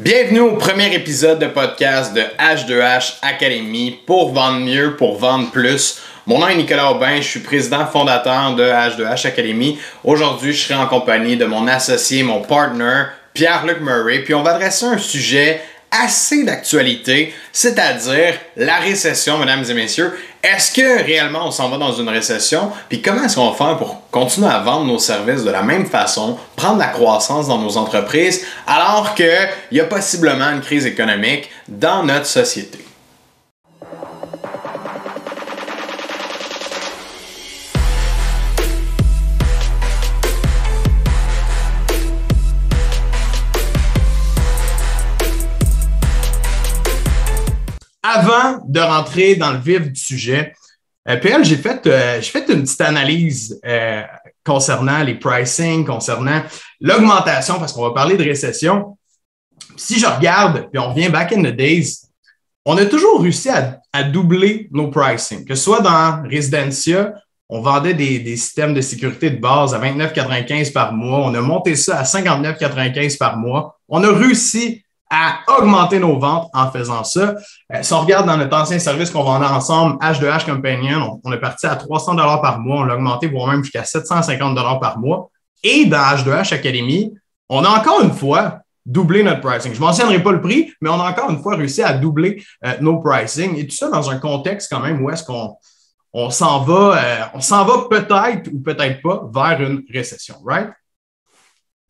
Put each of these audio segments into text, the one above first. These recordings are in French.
Bienvenue au premier épisode de podcast de H2H Academy pour vendre mieux, pour vendre plus. Mon nom est Nicolas Aubin, je suis président fondateur de H2H Academy. Aujourd'hui, je serai en compagnie de mon associé, mon partner, Pierre-Luc Murray, puis on va adresser un sujet assez d'actualité, c'est-à-dire la récession, mesdames et messieurs. Est-ce que réellement on s'en va dans une récession? Puis comment est-ce qu'on va faire pour continuer à vendre nos services de la même façon, prendre la croissance dans nos entreprises, alors qu'il y a possiblement une crise économique dans notre société? Avant de rentrer dans le vif du sujet, euh, PL, j'ai fait, euh, fait une petite analyse euh, concernant les pricing, concernant l'augmentation, parce qu'on va parler de récession. Si je regarde, puis on revient back in the days, on a toujours réussi à, doubler nos pricing, que ce soit dans Residencia, on vendait des, des, systèmes de sécurité de base à 29,95 par mois. On a monté ça à 59,95 par mois. On a réussi à augmenter nos ventes en faisant ça. Euh, si on regarde dans notre ancien service qu'on vendait ensemble, H2H Companion, on, est parti à 300 dollars par mois, on l'a augmenté voire même jusqu'à 750 dollars par mois. Et dans H2H Academy, on a encore une fois doublé notre pricing. Je ne mentionnerai pas le prix, mais on a encore une fois réussi à doubler euh, nos pricing et tout ça dans un contexte quand même où est-ce qu'on on s'en va, euh, on s'en va peut-être ou peut-être pas vers une récession, right?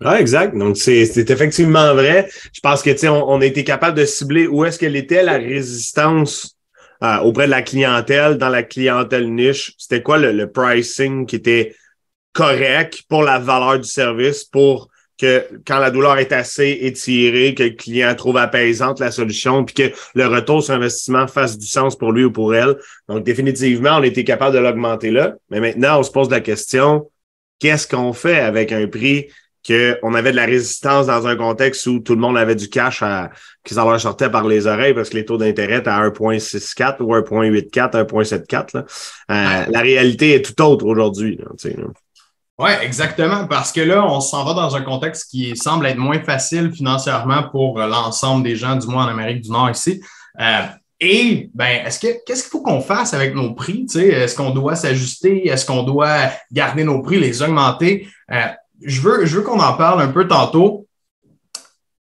Oui, exact. Donc, c'est effectivement vrai. Je pense que, tu on, on a été capable de cibler où est-ce qu'elle était la résistance euh, auprès de la clientèle, dans la clientèle niche. C'était quoi le, pricing qui était correct pour la valeur du service, pour que quand la douleur est assez étirée, que le client trouve apaisante la solution, puis que le retour sur investissement fasse du sens pour lui ou pour elle. Donc, définitivement, on a été capable de l'augmenter là. Mais maintenant, on se pose la question, qu'est-ce qu'on fait avec un prix qu'on avait de la résistance dans un contexte où tout le monde avait du cash à, qui s'en leur sortait par les oreilles parce que les taux d'intérêt étaient à 1,64 ou 1,84, 1,74. Euh, la réalité est tout autre aujourd'hui. Oui, exactement, parce que là, on s'en va dans un contexte qui semble être moins facile financièrement pour l'ensemble des gens, du moins en Amérique du Nord ici. Euh, et ben, est-ce que qu'est-ce qu'il faut qu'on fasse avec nos prix? Est-ce qu'on doit s'ajuster? Est-ce qu'on doit garder nos prix, les augmenter? Euh, je veux, je veux qu'on en parle un peu tantôt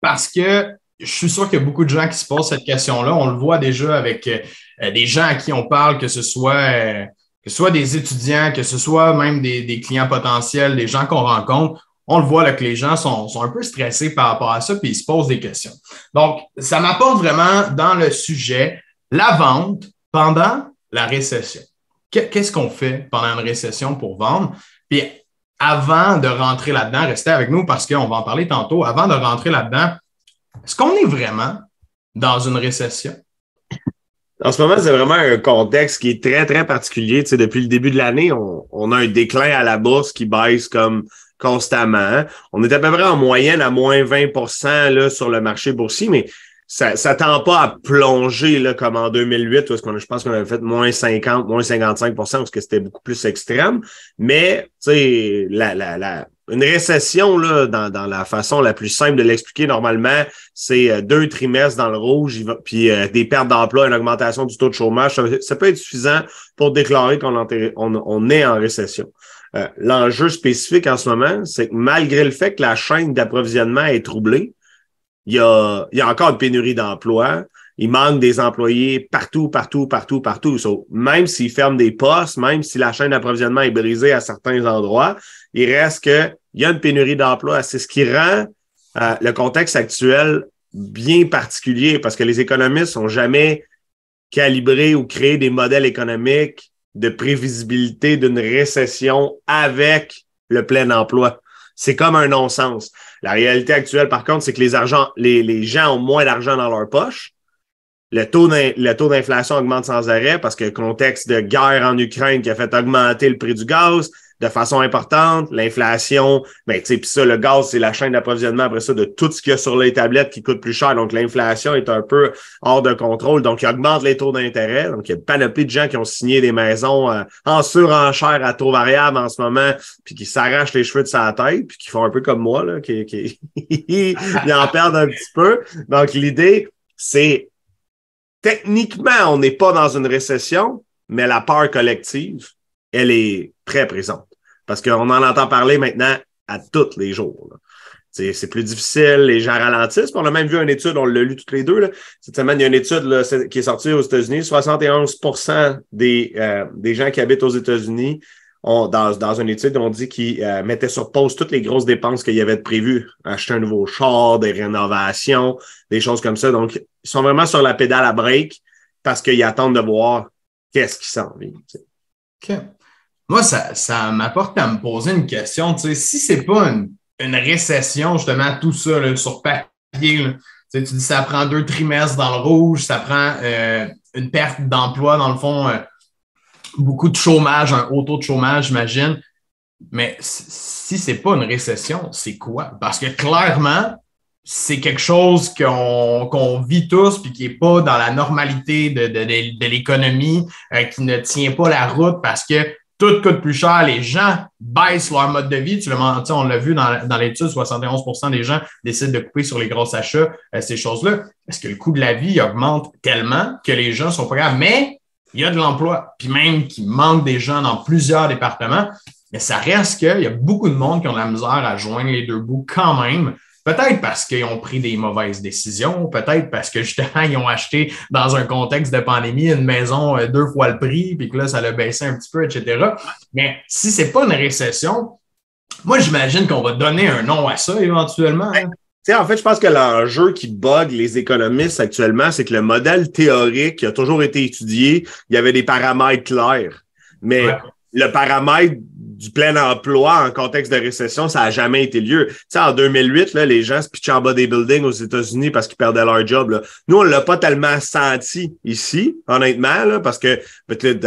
parce que je suis sûr qu'il y a beaucoup de gens qui se posent cette question-là. On le voit déjà avec euh, des gens à qui on parle, que ce soit, euh, que soit des étudiants, que ce soit même des, clients potentiels, des gens qu'on rencontre. On le voit là, que les gens sont, un peu stressés par rapport à ça, puis ils se posent des questions. Donc, ça m'apporte vraiment dans le sujet la vente pendant la récession. Qu'est-ce qu'on fait pendant une récession pour vendre? Avant de rentrer là-dedans, restez avec nous parce qu'on va en parler tantôt, avant de rentrer là-dedans, est-ce qu'on est vraiment dans une récession? En ce moment, c'est vraiment un contexte qui est très, très particulier. Tu sais, depuis le début de l'année, on, a un déclin à la bourse qui baisse comme constamment. On est à peu près en moyenne à moins 20 là, sur le marché boursier, mais ça ne tend pas à plonger là, comme en 2008, où qu'on, je pense qu'on avait fait moins 50, moins 55% parce que c'était beaucoup plus extrême. Mais la, la, la, une récession, là, dans, dans la façon la plus simple de l'expliquer, normalement, c'est euh, deux trimestres dans le rouge, puis euh, des pertes d'emploi, une augmentation du taux de chômage. Ça, peut être suffisant pour déclarer qu'on on, on est en récession. Euh, l'enjeu spécifique en ce moment, c'est que malgré le fait que la chaîne d'approvisionnement est troublée, il y a, il y a encore une pénurie d'emplois. Il manque des employés partout, partout, partout, partout. même s'ils ferment des postes, même si la chaîne d'approvisionnement est brisée à certains endroits, il reste qu'il y a une pénurie d'emplois. C'est ce qui rend euh, le contexte actuel bien particulier parce que les économistes n'ont jamais calibré ou créé des modèles économiques de prévisibilité d'une récession avec le plein emploi. C'est comme un non-sens. La réalité actuelle, par contre, c'est que les, gens ont moins d'argent dans leur poche. Le taux, le taux d'inflation augmente sans arrêt parce que le contexte de guerre en Ukraine qui a fait augmenter le prix du gaz, de façon importante. L'inflation, ben, tu sais, puis ça, le gaz, c'est la chaîne d'approvisionnement après ça de tout ce qu'il y a sur les tablettes qui coûte plus cher. Donc, l'inflation est un peu hors de contrôle. Donc, il augmente les taux d'intérêt. Donc, il y a une panoplie de gens qui ont signé des maisons euh, en surenchère à taux variable en ce moment, puis qui s'arrachent les cheveux de sa tête, puis qui font un peu comme moi, là, qui, qui... en perdent un petit peu. Donc, l'idée, c'est techniquement, on n'est pas dans une récession, mais la peur collective, elle est très présente. Parce qu'on en entend parler maintenant à tous les jours. C'est plus difficile, les gens ralentissent. On a même vu une étude, on l'a lu toutes les deux. Cette semaine, il y a une étude qui est sortie aux États-Unis. 71 des, euh, des gens qui habitent aux États-Unis dans, dans une étude, on dit qu'ils euh, mettaient sur pause toutes les grosses dépenses qu'il y avait de prévues. Acheter un nouveau char, des rénovations, des choses comme ça. Donc, ils sont vraiment sur la pédale à break parce qu'ils attendent de voir qu'est-ce qui s'en vient. OK. Moi, ça, ça m'apporte à me poser une question. Tu sais, si c'est pas une, récession, justement, tout ça là, sur papier, tu, sais, tu dis ça prend deux trimestres dans le rouge, ça prend euh, une perte d'emploi, dans le fond, euh, beaucoup de chômage, un haut taux de chômage, j'imagine. Mais si c'est pas une récession, c'est quoi? Parce que clairement, c'est quelque chose qu'on vit tous puis qui n'est pas dans la normalité de, de, de, l'économie, euh, qui ne tient pas la route parce que tout coûte plus cher, les gens baissent leur mode de vie. Tu le, on l'a vu dans, dans l'étude, 71% des gens décident de couper sur les gros achats, euh, ces choses-là. Est-ce que le coût de la vie augmente tellement que les gens sont pas graves? Mais il y a de l'emploi, puis même qu'il manque des gens dans plusieurs départements. Mais ça reste qu'il y a beaucoup de monde qui ont la misère à joindre les deux bouts quand même. Peut-être parce qu'ils ont pris des mauvaises décisions, peut-être parce que justement, ils ont acheté dans un contexte de pandémie une maison euh, deux fois le prix, puis que là, ça l'a baissé un petit peu, etc. Mais si c'est pas une récession, moi, j'imagine qu'on va donner un nom à ça éventuellement. Hein. en fait, je pense que l'enjeu qui bug les économistes actuellement, c'est que le modèle théorique qui a toujours été étudié, il y avait des paramètres clairs. Mais le paramètre du plein emploi en contexte de récession, ça n'a jamais été lieu. Tu sais, en 2008, là, les gens se pitchaient en bas des buildings aux États-Unis parce qu'ils perdaient leur job. Là. Nous, on l'a pas tellement senti ici, honnêtement, là, parce que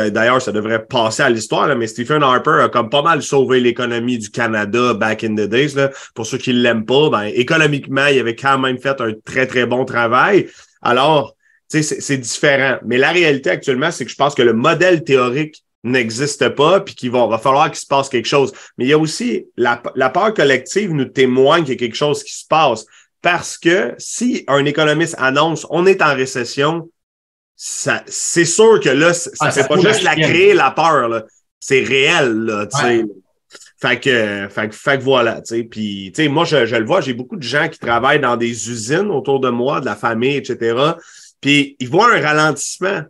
d'ailleurs, ça devrait passer à l'histoire, mais Stephen Harper a comme pas mal sauvé l'économie du Canada back in the days. Là. Pour ceux qui ne l'aiment pas, ben, économiquement, il avait quand même fait un très, très bon travail. Alors, c'est différent. Mais la réalité actuellement, c'est que je pense que le modèle théorique n'existe pas, puis qu'il va, va falloir qu'il se passe quelque chose. Mais il y a aussi la, la peur collective nous témoigne qu'il y a quelque chose qui se passe. Parce que si un économiste annonce on est en récession, ça, c'est sûr que là, ça ne ah, fait pas juste la créer la peur. C'est réel. Là, Fait que, fait, fait que voilà, tu sais. Puis, tu sais, moi, je, je le vois, j'ai beaucoup de gens qui travaillent dans des usines autour de moi, de la famille, etc. Puis, ils voient un ralentissement.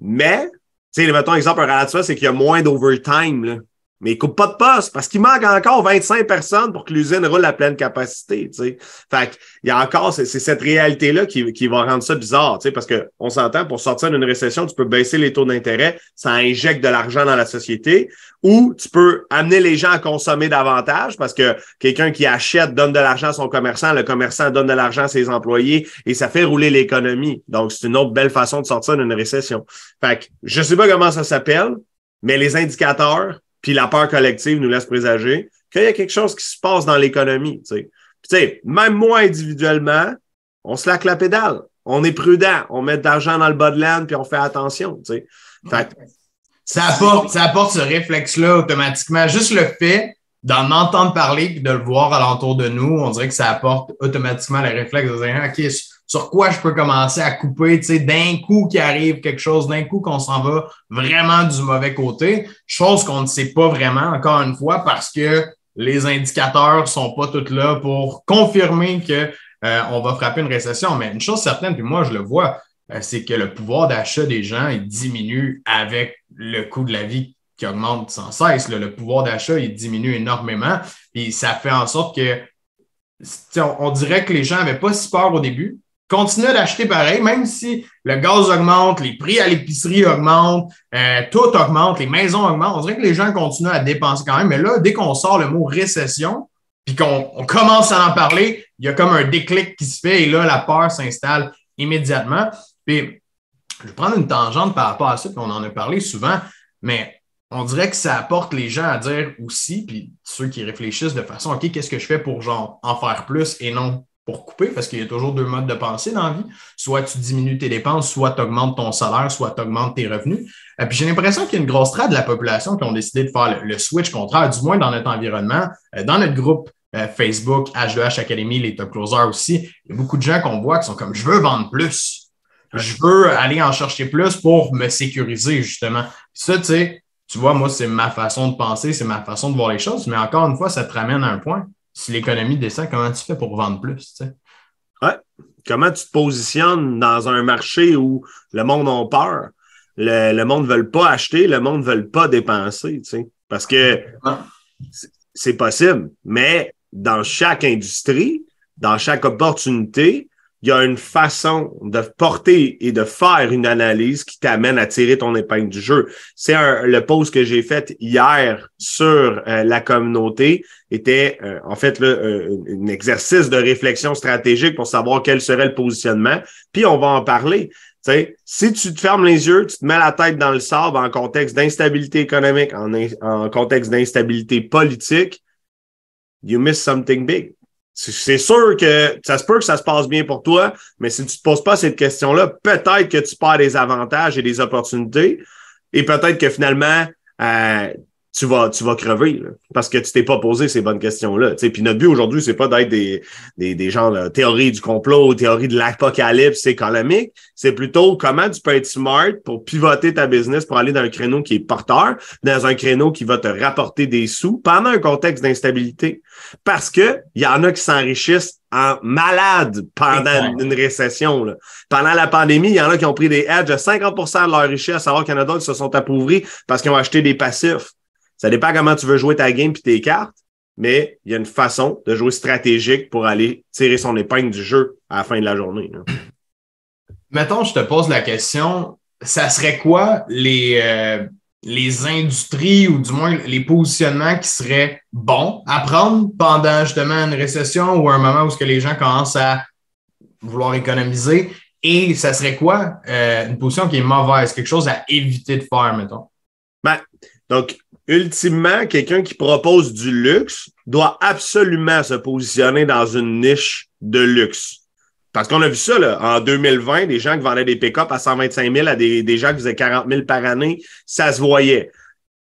Mais tu sais, mettons, exemple, un c'est qu'il y a moins d'overtime, Mais il coupe pas de poste parce qu'il manque encore 25 personnes pour que l'usine roule à pleine capacité, tu sais. Fait il y a encore, c'est cette réalité-là qui, qui va rendre ça bizarre, parce que on s'entend, pour sortir d'une récession, tu peux baisser les taux d'intérêt, ça injecte de l'argent dans la société, ou tu peux amener les gens à consommer davantage parce que quelqu'un qui achète donne de l'argent à son commerçant, le commerçant donne de l'argent à ses employés et ça fait rouler l'économie. Donc, c'est une autre belle façon de sortir d'une récession. Fait que, je sais pas comment ça s'appelle, mais les indicateurs puis la peur collective nous laisse présager qu'il y a quelque chose qui se passe dans l'économie, tu même moi individuellement, on se laque la pédale. On est prudent. On met de l'argent dans le bas de laine puis on fait attention. Ça, apporte, ça apporte ce réflexe-là automatiquement. Juste le fait d'en entendre parler et de le voir alentour de nous, on dirait que ça apporte automatiquement le réflexe de dire OK, sur quoi je peux commencer à couper, tu sais, d'un coup qu'il arrive quelque chose, d'un coup qu'on s'en va vraiment du mauvais côté, chose qu'on ne sait pas vraiment, encore une fois, parce que les indicateurs sont pas tous là pour confirmer que euh, va frapper une récession. Mais une chose certaine, puis moi je le vois, euh, c'est que le pouvoir d'achat des gens diminue avec le coût de la vie qui augmente sans cesse. Le pouvoir d'achat diminue énormément. Puis ça fait en sorte que on, on dirait que les gens n'avaient pas si peur au début, continuez d'acheter pareil, même si le gaz augmente, les prix à l'épicerie augmentent, euh, tout augmente, les maisons augmentent. On dirait que les gens continuent à dépenser quand même. Mais là, dès qu'on sort le mot récession, puis qu'on commence à en parler, il y a comme un déclic qui se fait et là, la peur s'installe immédiatement. Puis, je vais prendre une tangente par rapport à ça, puis on en a parlé souvent, mais on dirait que ça apporte les gens à dire aussi, puis ceux qui réfléchissent de façon, OK, qu'est-ce que je fais pour genre en faire plus et non pour couper, parce qu'il y a toujours deux modes de pensée dans la vie. Soit tu diminues tes dépenses, soit tu augmentes ton salaire, soit tu augmentes tes revenus. Et euh, puis j'ai l'impression qu'il y a une grosse traite de la population qui ont décidé de faire le, switch contraire, du moins dans notre environnement, euh, dans notre groupe euh, Facebook, H2H Academy, les top closers aussi. Il y a beaucoup de gens qu'on voit qui sont comme je veux vendre plus. Je veux aller en chercher plus pour me sécuriser, justement. ça, tu sais, tu vois, moi, c'est ma façon de penser, c'est ma façon de voir les choses, mais encore une fois, ça te ramène à un point. Si l'économie descend, comment tu fais pour vendre plus? Tu Ouais. Comment tu te positionnes dans un marché où le monde a peur? Le, monde ne veut pas acheter, le monde ne veut pas dépenser, tu sais. Parce que c'est possible, mais dans chaque industrie, dans chaque opportunité, il y a une façon de porter et de faire une analyse qui t'amène à tirer ton épingle du jeu. C'est le post que j'ai fait hier sur euh, la communauté était euh, en fait là, euh, un exercice de réflexion stratégique pour savoir quel serait le positionnement. Puis on va en parler. sais, si tu te fermes les yeux, tu te mets la tête dans le sable en contexte d'instabilité économique, en, en contexte d'instabilité politique, you miss something big. C'est sûr que ça se peut que ça se passe bien pour toi, mais si tu ne te poses pas cette question-là, peut-être que tu perds des avantages et des opportunités et peut-être que finalement, euh, tu vas, tu vas crever parce que tu t'es pas posé ces bonnes questions-là. Puis notre but aujourd'hui, c'est pas d'être des, des, des gens de théorie du complot, théorie de l'apocalypse économique. C'est plutôt comment tu peux être smart pour pivoter ta business pour aller dans un créneau qui est porteur, dans un créneau qui va te rapporter des sous pendant un contexte d'instabilité. Parce que il y en a qui s'enrichissent en malade pendant une récession. Là. Pendant la pandémie, il y en a qui ont pris des edges de 50% de leur richesse, alors qu'il y en a d'autres qui se sont appauvris parce qu'ils ont acheté des passifs. Ça dépend comment tu veux jouer ta game puis tes cartes, mais il y a une façon de jouer stratégique pour aller tirer son épingle du jeu à la fin de la journée. Mettons, je te pose la question, ça serait quoi les, euh, les industries ou du moins les positionnements qui seraient bons à prendre pendant justement une récession ou un moment où que les gens commencent à vouloir économiser? Et ça serait quoi euh, une position qui est mauvaise, quelque chose à éviter de faire, mettons? Ben, donc, ultimement, quelqu'un qui propose du luxe doit absolument se positionner dans une niche de luxe. Parce qu'on a vu ça là, en 2020, des gens qui vendaient des pick-up à 125 000 à des, des gens qui faisaient 40 000 par année, ça se voyait.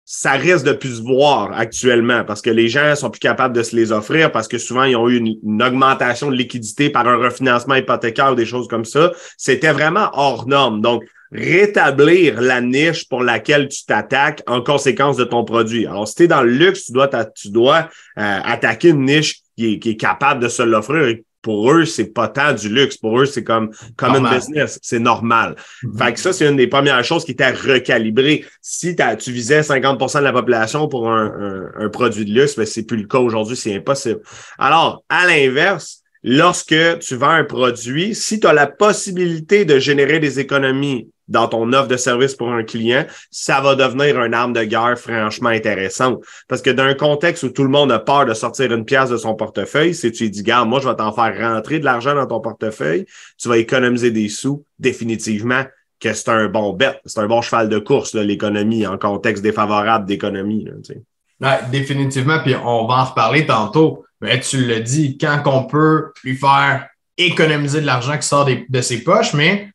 Ça risque de plus se voir actuellement parce que les gens sont plus capables de se les offrir parce que souvent, ils ont eu une, augmentation de liquidité par un refinancement hypothécaire ou des choses comme ça. C'était vraiment hors norme. Donc, rétablir la niche pour laquelle tu t'attaques en conséquence de ton produit. Alors, si tu es dans le luxe, tu dois, tu dois euh, attaquer une niche qui est, qui est capable de se l'offrir. Pour eux, c'est pas tant du luxe. Pour eux, c'est comme, comme un business. C'est normal. Mm-hmm. Fait que ça, c'est une des premières choses qui était recalibrée. Si tu visais 50% de la population pour un, un, produit de luxe, ben, c'est plus le cas aujourd'hui. C'est impossible. Alors, à l'inverse, lorsque tu vends un produit, si tu as la possibilité de générer des économies dans ton offre de service pour un client, ça va devenir une arme de guerre franchement intéressante. Parce que d'un contexte où tout le monde a peur de sortir une pièce de son portefeuille, si tu dis, garde, moi, je vais t'en faire rentrer de l'argent dans ton portefeuille, tu vas économiser des sous, définitivement, que c'est un bon bet, c'est un bon cheval de course, l'économie, en contexte défavorable d'économie. Ouais, définitivement, puis on va en reparler tantôt. Mais tu le dis, quand on peut lui faire économiser de l'argent qui sort de ses poches, mais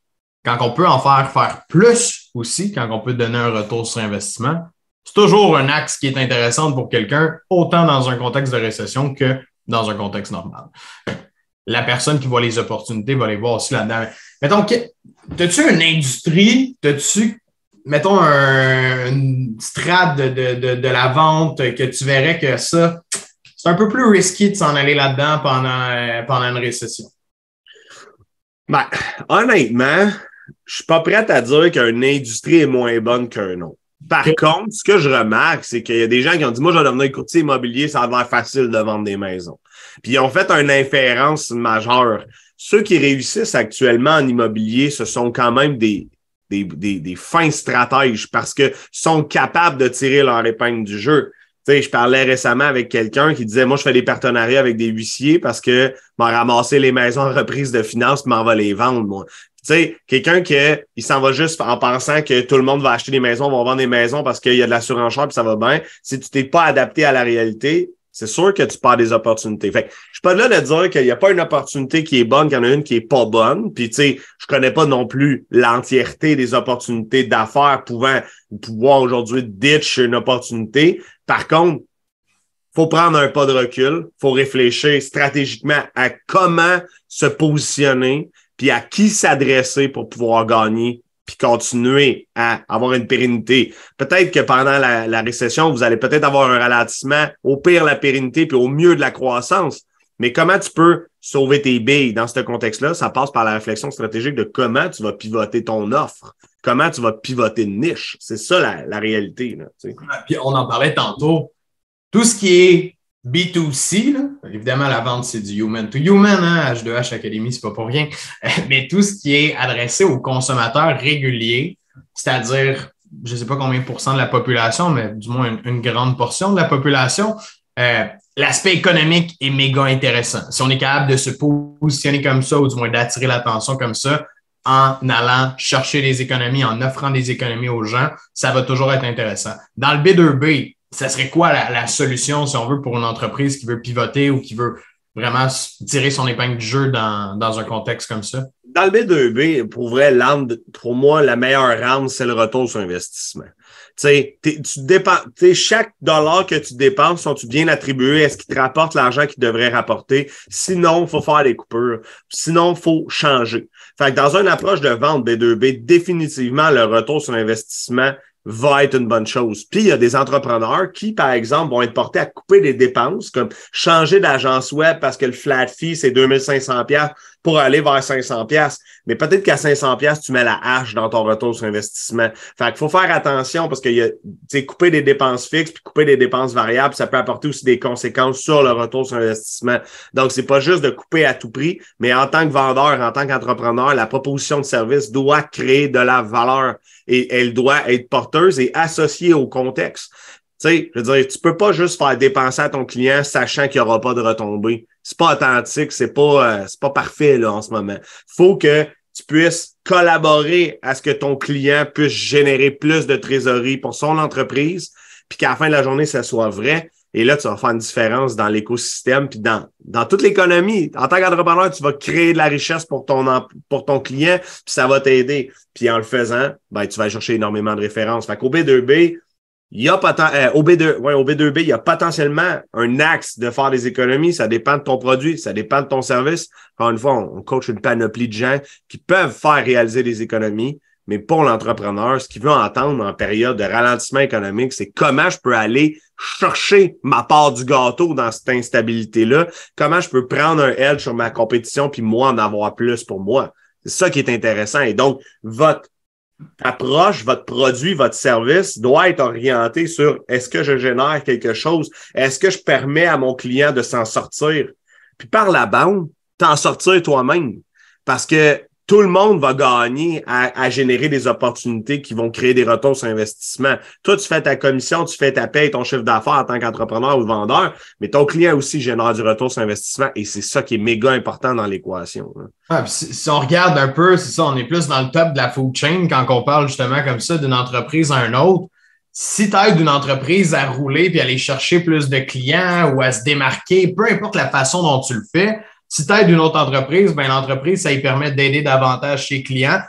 quand on peut en faire faire plus aussi, quand on peut donner un retour sur investissement, c'est toujours un axe qui est intéressant pour quelqu'un, autant dans un contexte de récession que dans un contexte normal. La personne qui voit les opportunités va les voir aussi là-dedans. Mettons, as-tu une industrie, as-tu, mettons, un, une strate de, de, la vente que tu verrais que ça, c'est un peu plus risqué de s'en aller là-dedans pendant, pendant une récession? Ben, honnêtement, je suis pas prêt à dire qu'une industrie est moins bonne qu'un autre. Par contre, ce que je remarque, c'est qu'il y a des gens qui ont dit Moi, je vais devenir courtier immobilier, ça va être facile de vendre des maisons. Puis ils ont fait une inférence majeure. Ceux qui réussissent actuellement en immobilier, ce sont quand même des, des, des, des fins stratèges parce que sont capables de tirer leur épingle du jeu. Tu sais, je parlais récemment avec quelqu'un qui disait Moi, je fais des partenariats avec des huissiers parce que m'en ramasser les maisons en reprise de finances, m'en va les vendre, moi sais, quelqu'un qui il s'en va juste en pensant que tout le monde va acheter des maisons, va vendre des maisons parce qu'il y a de la surenchère puis ça va bien. Si tu t'es pas adapté à la réalité, c'est sûr que tu perds des opportunités. Fait que, je suis pas là de dire qu'il n'y a pas une opportunité qui est bonne, qu'il y en a une qui est pas bonne. Puis, tu sais, je connais pas non plus l'entièreté des opportunités d'affaires pouvant pouvoir aujourd'hui ditch une opportunité. Par contre, faut prendre un pas de recul, faut réfléchir stratégiquement à comment se positionner, puis à qui s'adresser pour pouvoir gagner, puis continuer à avoir une pérennité. Peut-être que pendant la, récession, vous allez peut-être avoir un ralentissement, au pire la pérennité, puis au mieux de la croissance. Mais comment tu peux sauver tes billes dans ce contexte-là? Ça passe par la réflexion stratégique de comment tu vas pivoter ton offre, comment tu vas pivoter une niche. C'est ça la, réalité. Là, puis on en parlait tantôt tout ce qui est B2C, évidemment, la vente, c'est du human to human, hein, H2H Academy, c'est pas pour rien, mais tout ce qui est adressé aux consommateurs réguliers, c'est-à-dire, je sais pas combien pour cent de la population, mais du moins une, grande portion de la population, euh, l'aspect économique est méga intéressant. Si on est capable de se positionner comme ça, ou du moins d'attirer l'attention comme ça, en allant chercher des économies, en offrant des économies aux gens, ça va toujours être intéressant. Dans le B2B, ça serait quoi la, solution, si on veut, pour une entreprise qui veut pivoter ou qui veut vraiment tirer son épingle du jeu dans, un contexte comme ça? Dans le B2B, pour vrai, pour moi, la meilleure rente, c'est le retour sur investissement. tu dépenses, chaque dollar que tu dépenses, sont-tu bien attribués? Est-ce qu'il te rapporte l'argent qu'il devrait rapporter? Sinon, il faut faire des coupures. Sinon, il faut changer. Fait que dans une approche de vente B2B, définitivement, le retour sur investissement, va être une bonne chose. Puis il y a des entrepreneurs qui, par exemple, vont être portés à couper des dépenses, comme changer d'agence web parce que le flat fee, c'est 2500 pièces pour aller vers 500 pièces. Mais peut-être qu'à 500 pièces, tu mets la hache dans ton retour sur investissement. Fait qu'il faut faire attention parce que y a, couper des dépenses fixes puis couper des dépenses variables, ça peut apporter aussi des conséquences sur le retour sur investissement. Donc, c'est pas juste de couper à tout prix, mais en tant que vendeur, en tant qu'entrepreneur, la proposition de service doit créer de la valeur et elle doit être porteuse et associée au contexte. Tu sais, je veux dire, tu peux pas juste faire dépenser à ton client sachant qu'il n'y aura pas de retombées. C'est pas authentique, c'est pas, euh, pas parfait là, en ce moment. Faut que tu puisses collaborer à ce que ton client puisse générer plus de trésorerie pour son entreprise, puis qu'à la fin de la journée, ça soit vrai. Et là, tu vas faire une différence dans l'écosystème, puis dans, dans toute l'économie. En tant qu'entrepreneur, tu vas créer de la richesse pour ton, pour ton client, puis ça va t'aider. Puis en le faisant, ben, tu vas chercher énormément de références. Fait qu'au B2B, il y a euh, au, B2, ouais, au B2B, il y a potentiellement un axe de faire des économies. Ça dépend de ton produit, ça dépend de ton service. Encore une fois, on, coach une panoplie de gens qui peuvent faire réaliser des économies. Mais pour l'entrepreneur, ce qu'il veut entendre en période de ralentissement économique, c'est comment je peux aller chercher ma part du gâteau dans cette instabilité-là, comment je peux prendre un edge sur ma compétition puis moi en avoir plus pour moi? C'est ça qui est intéressant. Et donc, votre approche, votre produit, votre service doit être orienté sur est-ce que je génère quelque chose? Est-ce que je permets à mon client de s'en sortir? Puis par la bande, t'en sortir toi-même. Parce que tout le monde va gagner à, générer des opportunités qui vont créer des retours sur investissement. Toi, tu fais ta commission, tu fais ta paie, ton chiffre d'affaires en tant qu'entrepreneur ou vendeur, mais ton client aussi génère du retour sur investissement et c'est ça qui est méga important dans l'équation. Ah, si, on regarde un peu, c'est ça, on est plus dans le top de la food chain quand on parle justement comme ça d'une entreprise à une autre. Si tu aides une entreprise à rouler puis aller chercher plus de clients ou à se démarquer, peu importe la façon dont tu le fais, si tu aides une autre entreprise, ben, l'entreprise, ça lui permet d'aider davantage ses clients,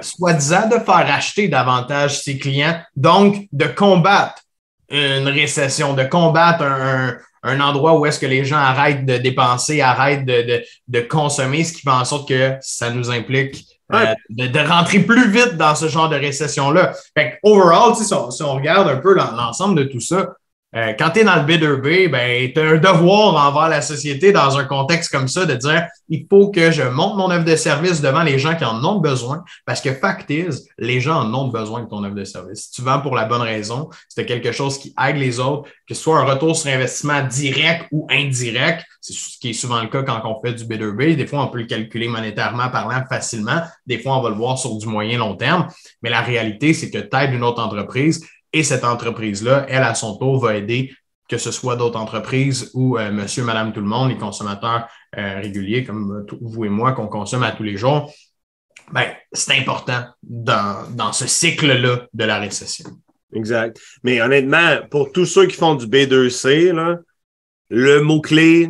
soi-disant de faire acheter davantage ses clients, donc de combattre une récession, de combattre un, endroit où est-ce que les gens arrêtent de dépenser, arrêtent de, consommer, ce qui fait en sorte que ça nous implique euh, de, rentrer plus vite dans ce genre de récession-là. Fait overall, si on, si on regarde un peu l'ensemble de tout ça, euh, quand tu es dans le B2B, ben, tu as un devoir envers la société dans un contexte comme ça de dire il faut que je monte mon œuvre de service devant les gens qui en ont besoin parce que fact les gens en ont besoin de ton œuvre de service. Si tu vends pour la bonne raison, c'est quelque chose qui aide les autres, que ce soit un retour sur investissement direct ou indirect, c'est ce qui est souvent le cas quand on fait du B2B. Des fois, on peut le calculer monétairement parlant facilement. Des fois, on va le voir sur du moyen long terme. Mais la réalité, c'est que tu aides une autre entreprise et cette entreprise-là, elle, à son tour, va aider que ce soit d'autres entreprises ou euh, monsieur, madame, tout le monde, les consommateurs euh, réguliers comme euh, vous et moi qu'on consomme à tous les jours, ben, c'est important dans, ce cycle-là de la récession. Exact. Mais honnêtement, pour tous ceux qui font du B2C, là, le mot-clé,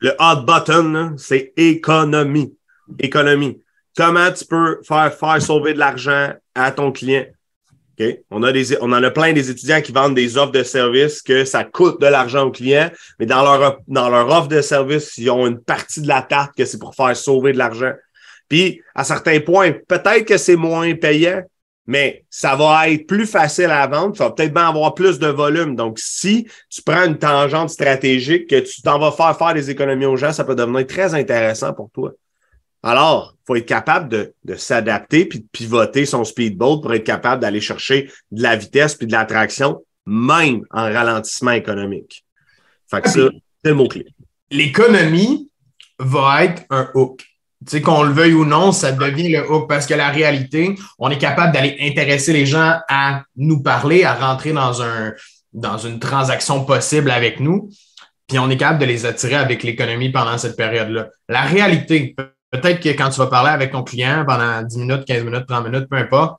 le hot button, c'est économie. Économie. Comment tu peux faire, faire sauver de l'argent à ton client? On, a des, en a plein des étudiants qui vendent des offres de services que ça coûte de l'argent aux clients, mais dans leur, dans leur offre de service, ils ont une partie de la tarte que c'est pour faire sauver de l'argent. Puis, à certains points, peut-être que c'est moins payant, mais ça va être plus facile à vendre. Tu vas peut-être bien avoir plus de volume. Donc, si tu prends une tangente stratégique que tu t'en vas faire faire des économies aux gens, ça peut devenir très intéressant pour toi. Alors, il faut être capable de, de s'adapter puis de pivoter son speedboat pour être capable d'aller chercher de la vitesse puis de l'attraction, même en ralentissement économique. Fait que ça, c'est le mot-clé. L'économie va être un hook. Tu sais, qu'on le veuille ou non, ça devient le hook parce que la réalité, on est capable d'aller intéresser les gens à nous parler, à rentrer dans, un, dans une transaction possible avec nous, puis on est capable de les attirer avec l'économie pendant cette période-là. La réalité, Peut-être que quand tu vas parler avec ton client pendant 10 minutes, 15 minutes, 30 minutes, peu importe,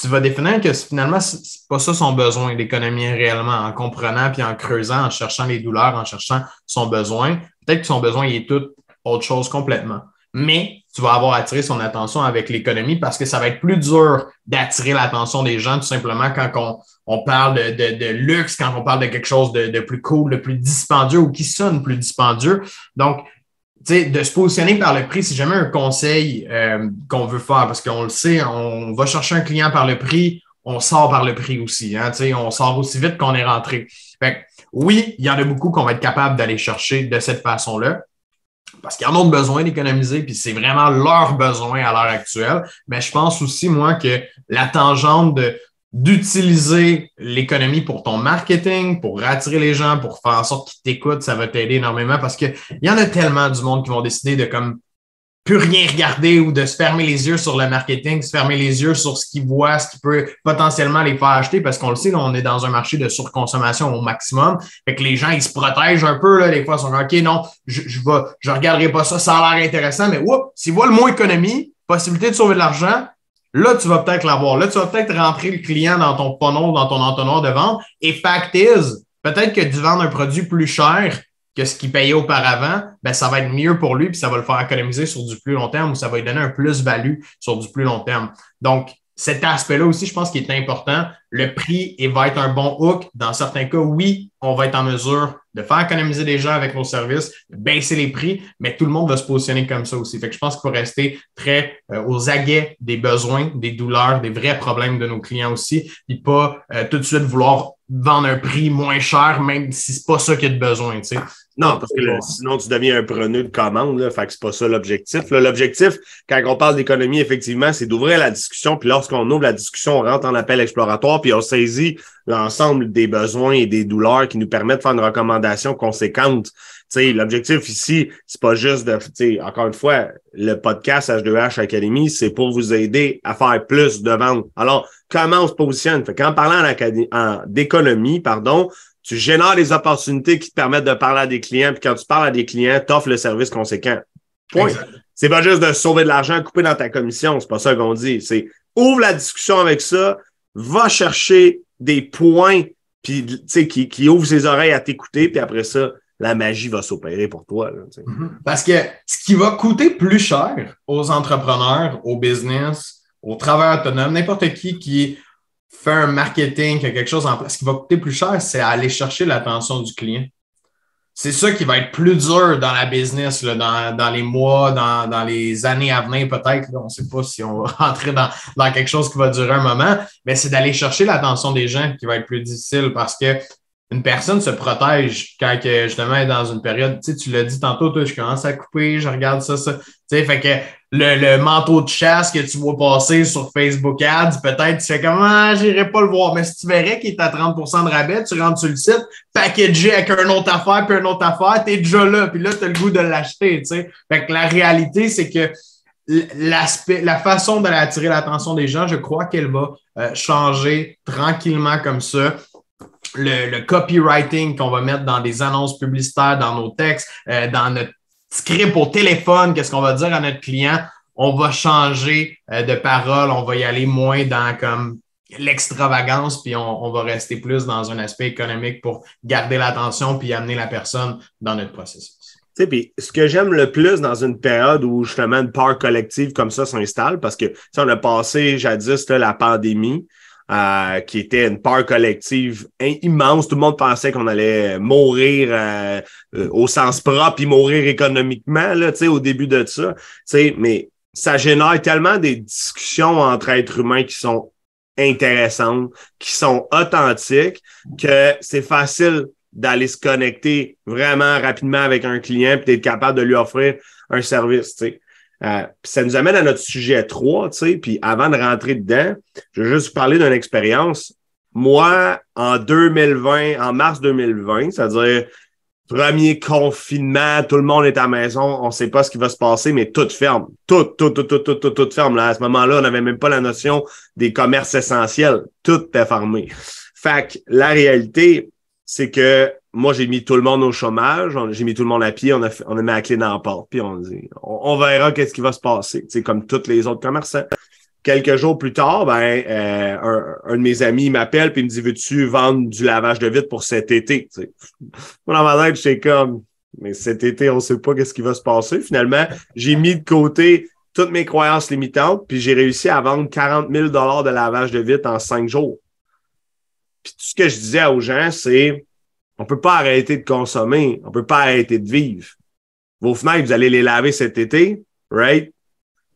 tu vas définir que finalement, ce n'est pas ça son besoin d'économie réellement, en comprenant puis en creusant, en cherchant les douleurs, en cherchant son besoin. Peut-être que son besoin est tout autre chose complètement. Mais tu vas avoir attiré son attention avec l'économie parce que ça va être plus dur d'attirer l'attention des gens tout simplement quand on, parle de, luxe, quand on parle de quelque chose de, de, plus cool, de plus dispendieux ou qui sonne plus dispendieux. Donc, de se positionner par le prix, c'est jamais un conseil euh, qu'on veut faire parce qu'on le sait, on va chercher un client par le prix, on sort par le prix aussi. Hein, on sort aussi vite qu'on est rentré. oui, il y en a beaucoup qu'on va être capable d'aller chercher de cette façon-là parce qu'ils en ont besoin d'économiser, puis c'est vraiment leur besoin à l'heure actuelle. Mais je pense aussi, moi, que la tangente de d'utiliser l'économie pour ton marketing, pour attirer les gens, pour faire en sorte qu'ils t'écoutent, ça va t'aider énormément parce qu'il y en a tellement du monde qui vont décider de comme plus rien regarder ou de se fermer les yeux sur le marketing, se fermer les yeux sur ce qu'ils voient, ce qui peut potentiellement les faire acheter parce qu'on le sait, on est dans un marché de surconsommation au maximum. Fait que les gens, ils se protègent un peu, là, des fois, ils sont OK, non, je, je, je regarderai pas ça, ça a l'air intéressant, mais oups, s'ils voient le mot économie, possibilité de sauver de l'argent, Là, tu vas peut-être l'avoir. Là, tu vas peut-être rentrer le client dans ton panneau, dans ton entonnoir de vente. Et fact is, peut-être que tu vends un produit plus cher que ce qu'il payait auparavant, ben, ça va être mieux pour lui, puis ça va le faire économiser sur du plus long terme ou ça va lui donner un plus-value sur du plus long terme. Donc, cet aspect-là aussi, je pense qu'il est important. Le prix va être un bon hook. Dans certains cas, oui, on va être en mesure de faire économiser des gens avec nos services, de baisser les prix, mais tout le monde va se positionner comme ça aussi. Fait que je pense qu'il faut rester très euh, aux aguets des besoins, des douleurs, des vrais problèmes de nos clients aussi, puis pas euh, tout de suite vouloir vendre un prix moins cher, même si c'est pas ça qu'il y a de besoin. Non, parce que sinon, tu deviens un preneur de commande. Là, fait que c'est pas ça l'objectif. L'objectif, quand on parle d'économie, effectivement, c'est d'ouvrir la discussion. Puis lorsqu'on ouvre la discussion, on rentre en appel exploratoire, puis on saisit l'ensemble des besoins et des douleurs qui nous permettent de faire une recommandation conséquente. L'objectif ici, c'est pas juste de, encore une fois, le podcast H2H Academy, c'est pour vous aider à faire plus de ventes. Alors, comment on se positionne? Fait qu'en parlant d'économie, pardon, tu génères des opportunités qui te permettent de parler à des clients, puis quand tu parles à des clients, tu offres le service conséquent. Point. C'est pas juste de sauver de l'argent, couper dans ta commission, c'est pas ça qu'on dit. C'est ouvre la discussion avec ça, va chercher des points puis, qui, ouvre ses oreilles à t'écouter, puis après ça, la magie va s'opérer pour toi. Mm-hmm. Parce que ce qui va coûter plus cher aux entrepreneurs, aux business, aux travailleurs autonomes, n'importe qui qui fait un marketing, qui a quelque chose en place, ce qui va coûter plus cher, c'est aller chercher l'attention du client. C'est ça qui va être plus dur dans la business, là, dans, dans, les mois, dans, dans, les années à venir, peut-être. On ne sait pas si on va rentrer dans, dans quelque chose qui va durer un moment, mais c'est d'aller chercher l'attention des gens qui va être plus difficile parce que une personne se protège quand justement elle est dans une période, tu sais, tu l'as dit tantôt, toi, je commence à couper, je regarde ça, ça. Tu sais, fait que le, manteau de chasse que tu vois passer sur Facebook Ads, peut-être tu fais comme ah, j'irai pas le voir. Mais si tu verrais qu'il est à 30% de rabais, tu rentres sur le site, packagé avec un autre affaire, puis un autre affaire, tu es déjà là, puis là, tu as le goût de l'acheter. Tu sais. Fait que la réalité, c'est que l'aspect, la façon d'aller attirer l'attention des gens, je crois qu'elle va euh, changer tranquillement comme ça le, copywriting qu'on va mettre dans des annonces publicitaires, dans nos textes, euh, dans notre script au téléphone, qu'est-ce qu'on va dire à notre client, on va changer euh, de parole, on va y aller moins dans comme l'extravagance, puis on, va rester plus dans un aspect économique pour garder l'attention puis amener la personne dans notre processus. Puis ce que j'aime le plus dans une période où justement une peur collective comme ça s'installe, parce que on a passé jadis la pandémie, euh, qui était une peur collective immense. Tout le monde pensait qu'on allait mourir euh, euh, au sens propre puis mourir économiquement là, au début de ça. Mais ça génère tellement des discussions entre êtres humains qui sont intéressantes, qui sont authentiques, que c'est facile d'aller se connecter vraiment rapidement avec un client et d'être capable de lui offrir un service. Euh, ça nous amène à notre sujet 3, tu sais, puis avant de rentrer dedans, je veux juste parler d'une expérience. Moi, en 2020, en mars 2020, c'est-à-dire premier confinement, tout le monde est à la maison, on ne sait pas ce qui va se passer, mais tout ferme. Tout, tout, tout, tout, tout, tout, tout ferme. Là. À ce moment-là, on n'avait même pas la notion des commerces essentiels. Tout est fermé. Fait que la réalité, c'est que moi, j'ai mis tout le monde au chômage, j'ai mis tout le monde à pied, on a, on a mis la clé dans la porte, puis on dit, on, verra qu'est-ce qui va se passer, c'est comme tous les autres commerçants. Quelques jours plus tard, ben, euh, un, de mes amis m'appelle puis il me dit Veux-tu vendre du lavage de vitre pour cet été? T'sais. Moi, dans ma tête, j'étais comme Mais cet été, on sait pas qu'est-ce qui va se passer. Finalement, j'ai mis de côté toutes mes croyances limitantes, puis j'ai réussi à vendre 40 000 de lavage de vitre en cinq jours. Puis tout ce que je disais aux gens, c'est on peut pas arrêter de consommer, on peut pas arrêter de vivre. Vos fenêtres, vous allez les laver cet été, right?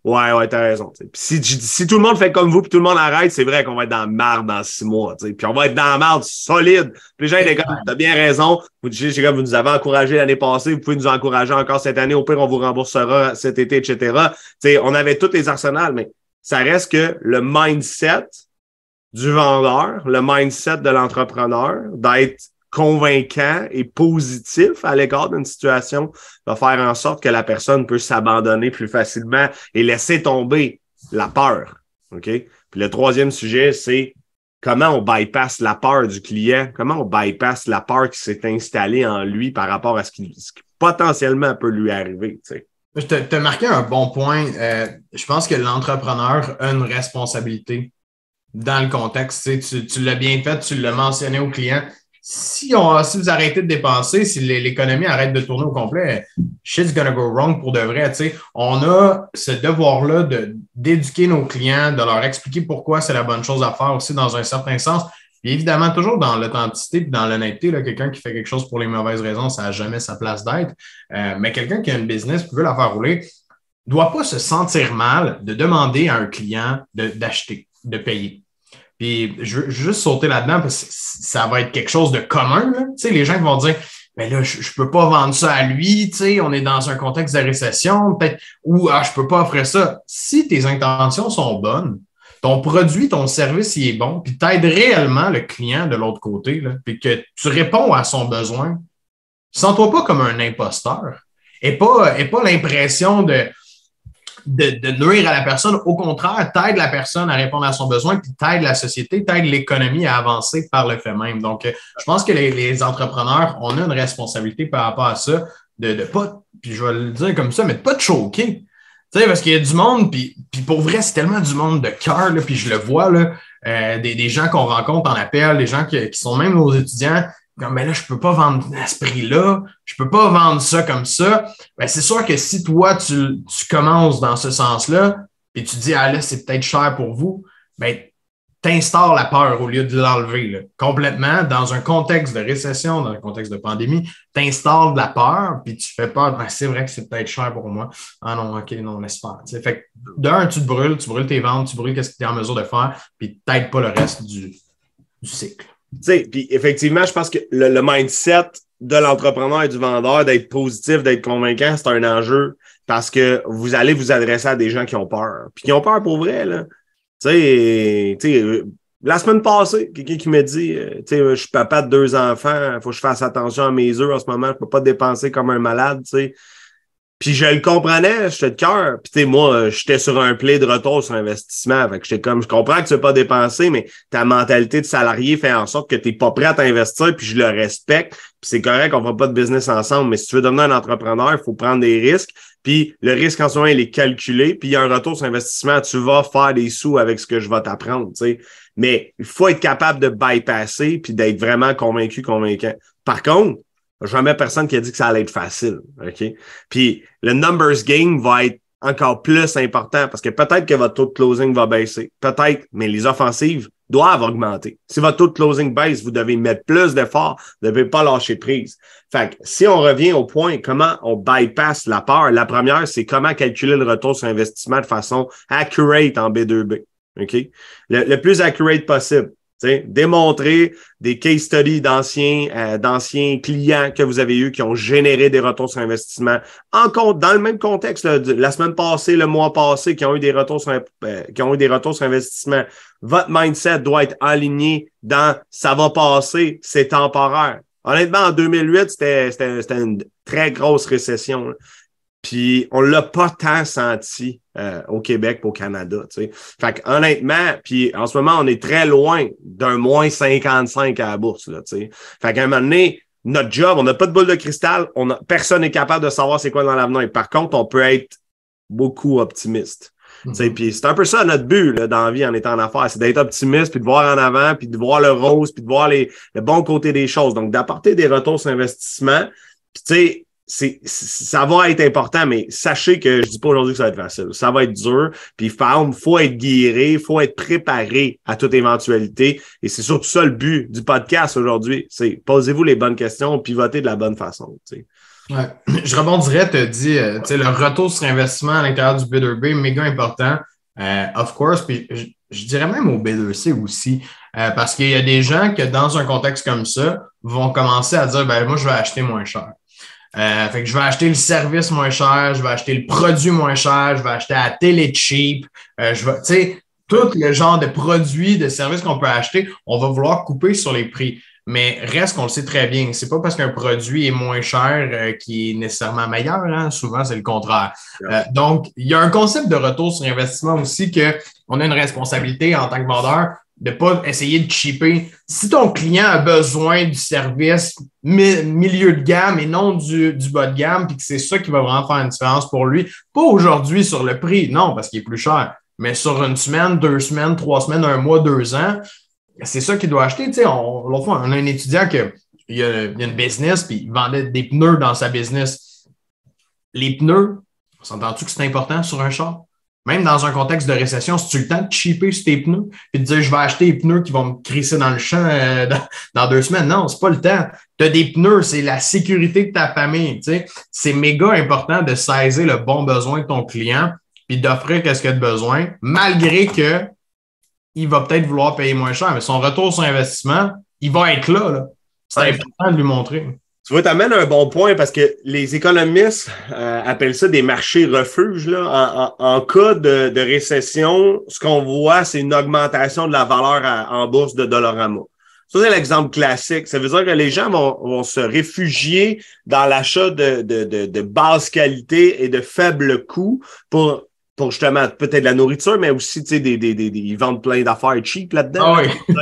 Ouais, ouais, t'as raison. si, si tout le monde fait comme vous puis tout le monde arrête, c'est vrai qu'on va être dans la marde dans six mois. Puis on va être dans la marde solide. Puis les gens étaient comme, t'as bien raison. Vous, comme vous nous avez encouragé l'année passée, vous pouvez nous encourager encore cette année. Au pire, on vous remboursera cet été, etc. sais, on avait tous les arsenals, mais ça reste que le mindset du vendeur, le mindset de l'entrepreneur, d'être convaincant et positif à l'égard d'une situation va faire en sorte que la personne peut s'abandonner plus facilement et laisser tomber la peur. OK? Puis le troisième sujet, c'est comment on bypass la peur du client, comment on bypass la peur qui s'est installée en lui par rapport à ce qui, potentiellement peut lui arriver. Tu sais? Je te, marqué un bon point. Euh, je pense que l'entrepreneur a une responsabilité dans le contexte. Tu, tu l'as bien fait, tu l'as mentionné au client si, on, si vous arrêtez de dépenser, si l'économie arrête de tourner au complet, shit's gonna go wrong pour de vrai. On a ce devoir-là d'éduquer nos clients, de leur expliquer pourquoi c'est la bonne chose à faire aussi dans un certain sens. Puis évidemment, toujours dans l'authenticité et dans l'honnêteté, quelqu'un qui fait quelque chose pour les mauvaises raisons, ça n'a jamais sa place d'être. Euh, mais quelqu'un qui a une business qui veut la faire rouler ne doit pas se sentir mal de demander à un client d'acheter, de payer. Puis je veux juste sauter là-dedans parce que ça va être quelque chose de commun. Tu sais, les gens qui vont dire Mais là, je ne peux pas vendre ça à lui, tu sais, on est dans un contexte de récession, peut-être, ou ah, je ne peux pas offrir ça. Si tes intentions sont bonnes, ton produit, ton service, il est bon, puis tu aides réellement le client de l'autre côté, là, puis que tu réponds à son besoin, sens-toi pas comme un imposteur. Et pas, et pas l'impression de de, nuire à la personne. Au contraire, t'aides la personne à répondre à son besoin, puis t'aides la société, t'aides l'économie à avancer par le fait même. Donc, euh, je pense que les, entrepreneurs, on a une responsabilité par rapport à ça, de ne pas, puis je vais le dire comme ça, mais de pas te choquer. Tu sais, parce qu'il y a du monde, puis, puis pour vrai, c'est tellement du monde de cœur, puis je le vois, là, euh, des, gens qu'on rencontre en appel, des gens qui, qui sont même nos étudiants, comme ben là, je peux pas vendre à ce prix-là, je peux pas vendre ça comme ça. Ben, c'est sûr que si toi, tu, tu commences dans ce sens-là, et tu dis, ah là, c'est peut-être cher pour vous, ben, t'installes la peur au lieu de l'enlever complètement dans un contexte de récession, dans un contexte de pandémie, t'installes de la peur, puis tu fais peur, ben, c'est vrai que c'est peut-être cher pour moi. Ah non, ok, non, laisse faire. Fait d'un, tu te brûles, tu brûles tes ventes, tu brûles ce que tu es en mesure de faire, puis t'aides pas le reste du, du cycle. Puis effectivement, je pense que le, mindset de l'entrepreneur et du vendeur d'être positif, d'être convaincant, c'est un enjeu parce que vous allez vous adresser à des gens qui ont peur. Puis qui ont peur pour vrai, là. Tu sais, la semaine passée, quelqu'un qui me dit, euh, tu sais, je suis papa de deux enfants, il faut que je fasse attention à mes œufs en ce moment, je peux pas dépenser comme un malade, tu sais. Puis je le comprenais, j'étais de cœur. Puis tu sais, moi, j'étais sur un play de retour sur investissement. Fait que j'étais comme, je comprends que tu veux pas dépenser, mais ta mentalité de salarié fait en sorte que tu n'es pas prêt à t'investir, puis je le respecte. Puis c'est correct, on va pas de business ensemble. Mais si tu veux devenir un entrepreneur, il faut prendre des risques. Puis le risque en ce moment, il est calculé. Puis il y a un retour sur investissement. Tu vas faire des sous avec ce que je vais t'apprendre. Mais il faut être capable de bypasser puis d'être vraiment convaincu, convaincant. Par contre, jamais personne qui a dit que ça allait être facile. OK? Puis le numbers game va être encore plus important parce que peut-être que votre taux de closing va baisser. Peut-être, mais les offensives doivent augmenter. Si votre taux de closing baisse, vous devez mettre plus d'efforts, vous ne devez pas lâcher prise. Fait que si on revient au point, comment on bypass la peur, la première, c'est comment calculer le retour sur investissement de façon accurate en B2B. OK? Le, le plus accurate possible démontrer des case studies d'anciens euh, d'anciens clients que vous avez eus qui ont généré des retours sur investissement en dans le même contexte la semaine passée le mois passé qui ont eu des retours sur euh, qui ont eu des retours sur investissement. Votre mindset doit être aligné dans ça va passer c'est temporaire honnêtement en 2008 c'était c'était une très grosse récession puis on l'a pas tant senti euh, au Québec au Canada. Tu sais. Fait que, honnêtement, puis en ce moment, on est très loin d'un moins 55 à la bourse. Là, tu sais. Fait qu'à un moment donné, notre job, on n'a pas de boule de cristal, on a, personne n'est capable de savoir c'est quoi dans l'avenir. Par contre, on peut être beaucoup optimiste. Mm Puis c'est un peu ça notre but là, dans la vie en étant en affaires, c'est d'être optimiste, puis de voir en avant, puis de voir le rose, puis de voir les, le bon côté des choses. Donc, d'apporter des retours sur investissement. Puis tu sais, c'est, ça va être important, mais sachez que je dis pas aujourd'hui que ça va être facile. Ça va être dur. Puis, il faut être guéri, faut être préparé à toute éventualité. Et c'est surtout ça le but du podcast aujourd'hui. C'est posez-vous les bonnes questions, pivotez de la bonne façon. Ouais. Je rebondirais, te dis, euh, le retour sur investissement à l'intérieur du B2B, méga important. Euh, of course, puis je, dirais même au B2C aussi, euh, parce qu'il y a des gens qui, dans un contexte comme ça, vont commencer à dire, ben moi, je vais acheter moins cher. Euh, fait que je vais acheter le service moins cher, je vais acheter le produit moins cher, je vais acheter la télé cheap, euh, je vais, tu sais, tout le genre de produits, de services qu'on peut acheter, on va vouloir couper sur les prix. Mais reste qu'on le sait très bien, c'est pas parce qu'un produit est moins cher euh, qui est nécessairement meilleur. Hein? Souvent, c'est le contraire. Euh, donc, il y a un concept de retour sur investissement aussi qu'on a une responsabilité en tant que vendeur de pas essayer de cheaper. Si ton client a besoin du service milieu de gamme et non du, bas de gamme, puis que c'est ça qui va vraiment faire une différence pour lui, pas aujourd'hui sur le prix, non, parce qu'il est plus cher, mais sur une semaine, deux semaines, trois semaines, un mois, deux ans, c'est ça qu'il doit acheter. Tu sais, fois, on a un étudiant qui il a, une business, puis il vendait des pneus dans sa business. Les pneus, on s'entend-tu que c'est important sur un char? Même dans un contexte de récession, si tu le temps de cheaper sur tes pneus et de dire je vais acheter des pneus qui vont me crisser dans le champ euh, dans, deux semaines? Non, c'est pas le temps. Tu as des pneus, c'est la sécurité de ta famille. C'est méga important de saisir le bon besoin de ton client puis d'offrir qu'est-ce qu'il a de besoin, malgré que il va peut-être vouloir payer moins cher, mais son retour sur investissement, il va être là. là. C'est important de lui montrer. Tu vois, tu amènes un bon point parce que les économistes euh, appellent ça des marchés refuges. Là. En, cas de, récession, ce qu'on voit, c'est une augmentation de la valeur en bourse de Dollarama. Ça, c'est l'exemple classique. Ça veut dire que les gens vont, se réfugier dans l'achat de, de, basse qualité et de faible coût pour, pour justement peut-être la nourriture, mais aussi des, des, des, des, ils vendent plein d'affaires cheap là-dedans. Ah oui.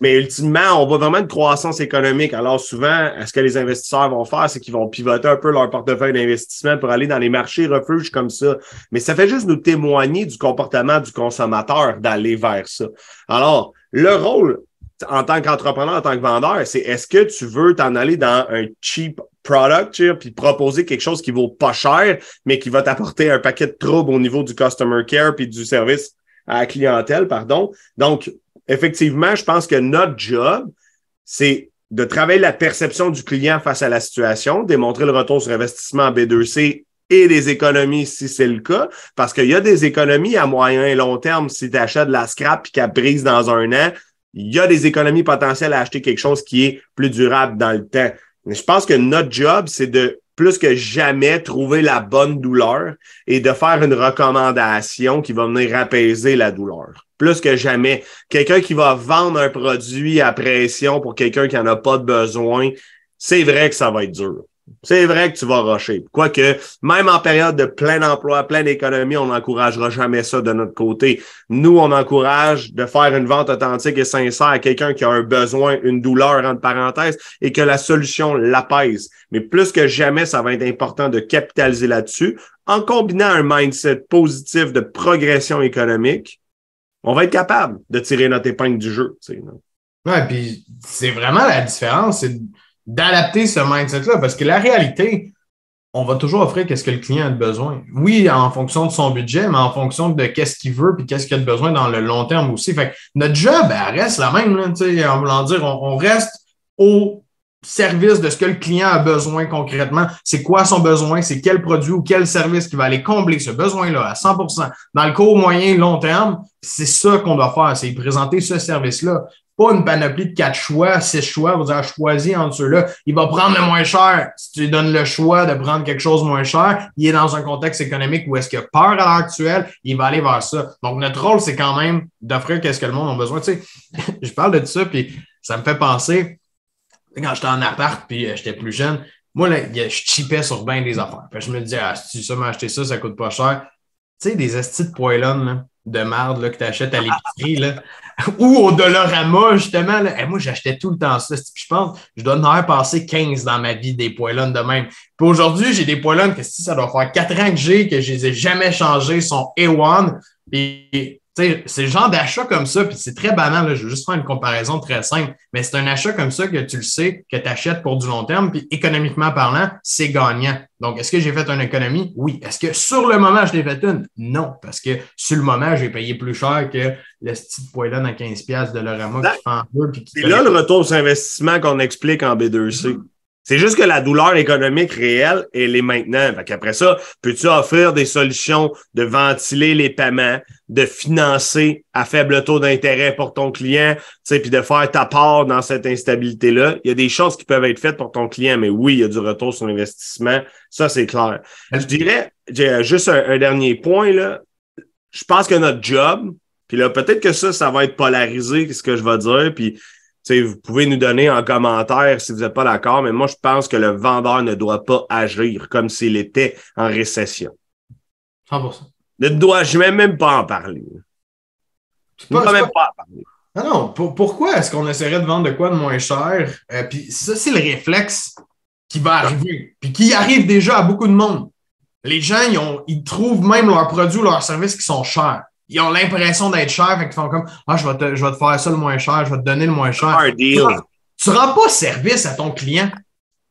Mais ultimement, on voit vraiment une croissance économique. Alors souvent, ce que les investisseurs vont faire, c'est qu'ils vont pivoter un peu leur portefeuille d'investissement pour aller dans les marchés refuges comme ça. Mais ça fait juste nous témoigner du comportement du consommateur d'aller vers ça. Alors, le rôle en tant qu'entrepreneur, en tant que vendeur, c'est est-ce que tu veux t'en aller dans un cheap product, puis proposer quelque chose qui vaut pas cher, mais qui va t'apporter un paquet de troubles au niveau du customer care puis du service à la clientèle, pardon. Donc, effectivement, je pense que notre job, c'est de travailler la perception du client face à la situation, démontrer le retour sur investissement en B2C et des économies si c'est le cas, parce qu'il y a des économies à moyen et long terme si tu achètes de la scrap et qu'elle brise dans un an. Il y a des économies potentielles à acheter quelque chose qui est plus durable dans le temps. Mais je pense que notre job, c'est de plus que jamais trouver la bonne douleur et de faire une recommandation qui va venir apaiser la douleur. Plus que jamais. Quelqu'un qui va vendre un produit à pression pour quelqu'un qui n'en a pas de besoin, c'est vrai que ça va être dur. C'est vrai que tu vas rusher. Quoique, même en période de plein emploi, pleine économie, on n'encouragera jamais ça de notre côté. Nous, on encourage de faire une vente authentique et sincère à quelqu'un qui a un besoin, une douleur, entre parenthèses, et que la solution l'apaise. Mais plus que jamais, ça va être important de capitaliser là-dessus en combinant un mindset positif de progression économique. On va être capable de tirer notre épingle du jeu. Ouais, puis c'est vraiment la différence, d'adapter ce mindset-là, parce que la réalité, on va toujours offrir qu'est-ce que le client a besoin. Oui, en fonction de son budget, mais en fonction de qu'est-ce qu'il veut puis qu'est-ce qu'il a besoin dans le long terme aussi. Fait que notre job, elle reste la même, là, en voulant dire, on, reste au service de ce que le client a besoin concrètement. C'est quoi son besoin? C'est quel produit ou quel service qui va aller combler ce besoin-là à 100% Dans le court, moyen, long terme, c'est ça qu'on doit faire, c'est présenter ce service-là pas une panoplie de quatre choix, six choix, vous avez choisi entre ceux-là. Il va prendre le moins cher. Si tu lui donnes le choix de prendre quelque chose moins cher, il est dans un contexte économique où est-ce qu'il a peur à l'heure actuelle, il va aller vers ça. Donc, notre rôle, c'est quand même d'offrir qu'est-ce que le monde a besoin. Tu sais, je parle de ça, puis ça me fait penser, quand j'étais en appart, puis euh, j'étais plus jeune, moi, là, je chipais sur bien des affaires. Puis je me disais, ah, si tu sais m'acheter ça, ça coûte pas cher. Tu sais, des estis de poêlonne, de merde là, que tu achètes à l'épicerie, ou au Dolorama, justement. Là. Et moi, j'achetais tout le temps ça. je pense, je dois en avoir passé 15 dans ma vie des poêlonnes de même. Puis aujourd'hui, j'ai des poêlonnes que si ça doit faire 4 ans que j'ai, que je les ai jamais changées, sont A1. Et c'est le genre d'achat comme ça, puis c'est très banal, là, je vais juste faire une comparaison très simple, mais c'est un achat comme ça que tu le sais, que tu achètes pour du long terme, puis économiquement parlant, c'est gagnant. Donc, est-ce que j'ai fait une économie? Oui. Est-ce que sur le moment, je l'ai fait une? Non, parce que sur le moment, j'ai payé plus cher que le petit poêlon à 15$ de l'Orama qui fait en deux. C'est là le retour sur investissement qu'on explique en B2C. C'est juste que la douleur économique réelle, elle est maintenant. Fait ça, peux-tu offrir des solutions de ventiler les paiements, de financer à faible taux d'intérêt pour ton client, puis de faire ta part dans cette instabilité-là? Il y a des choses qui peuvent être faites pour ton client, mais oui, il y a du retour sur l'investissement. Ça, c'est clair. Je dirais, j'ai juste un, dernier point, là. Je pense que notre job, puis là, peut-être que ça, ça va être polarisé, ce que je vais dire, puis vous pouvez nous donner en commentaire si vous n'êtes pas d'accord, mais moi, je pense que le vendeur ne doit pas agir comme s'il était en récession. 100%. Ne dois-je même pas en parler. Je ne dois même pas en parler. Non, non. pourquoi est-ce qu'on essaierait de vendre de quoi de moins cher? Euh, puis ça, c'est le réflexe qui va arriver, puis qui arrive déjà à beaucoup de monde. Les gens, ils, ont, ils trouvent même leurs produits ou leurs services qui sont chers ils ont l'impression d'être chers, fait qu'ils font comme Ah, je vais, te, je vais te faire ça le moins cher, je vais te donner le moins cher. Tu, ne rends pas service à ton client.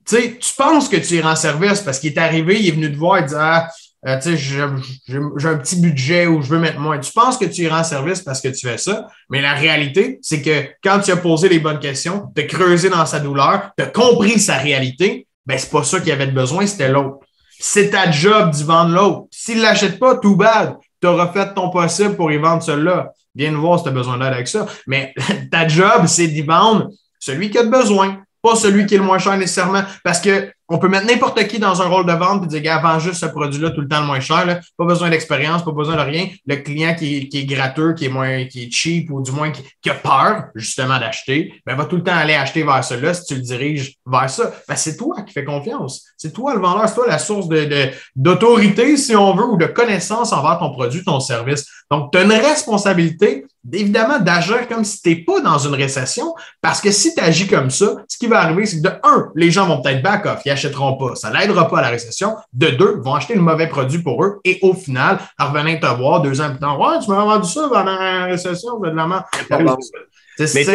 Tu sais, tu penses que tu lui rends service parce qu'il est arrivé, il est venu te voir et dit Ah, euh, tu sais, j'ai un petit budget où je veux mettre moins. Tu penses que tu lui rends service parce que tu fais ça, mais la réalité, c'est que quand tu as posé les bonnes questions, tu as creusé dans sa douleur, tu as compris sa réalité, ben c'est pas ça qu'il avait besoin, c'était l'autre. C'est ta job d'y vendre l'autre. S'il ne l'achète pas, tout bad tu auras ton possible pour y vendre cela. Viens nous voir si tu as besoin d'aide avec ça. Mais ta job, c'est d'y vendre celui qui a besoin, pas celui qui est le moins cher nécessairement. Parce que on peut mettre n'importe qui dans un rôle de vente et dire, gars, vends juste ce produit-là tout le temps le moins cher. Pas besoin d'expérience, pas besoin de rien. Le client qui est, qui gratteux, qui est moins, qui est cheap ou du moins qui, a peur, justement, d'acheter, ben, va tout le temps aller acheter vers cela si tu le diriges vers ça. Ben, c'est toi qui fais confiance. C'est toi le vendeur, c'est toi la source d'autorité, si on veut, ou de connaissance envers ton produit, ton service. Donc, tu as une responsabilité évidemment d'agir comme si tu n'es pas dans une récession, parce que si tu agis comme ça, ce qui va arriver, c'est que de un, les gens vont peut-être back off, ils n'achèteront pas, ça n'aidera pas à la récession. De deux, ils vont acheter le mauvais produit pour eux et au final, en revenant te voir deux ans plus tard, ouais, tu m'as vendu ça pendant la récession, évidemment. Mais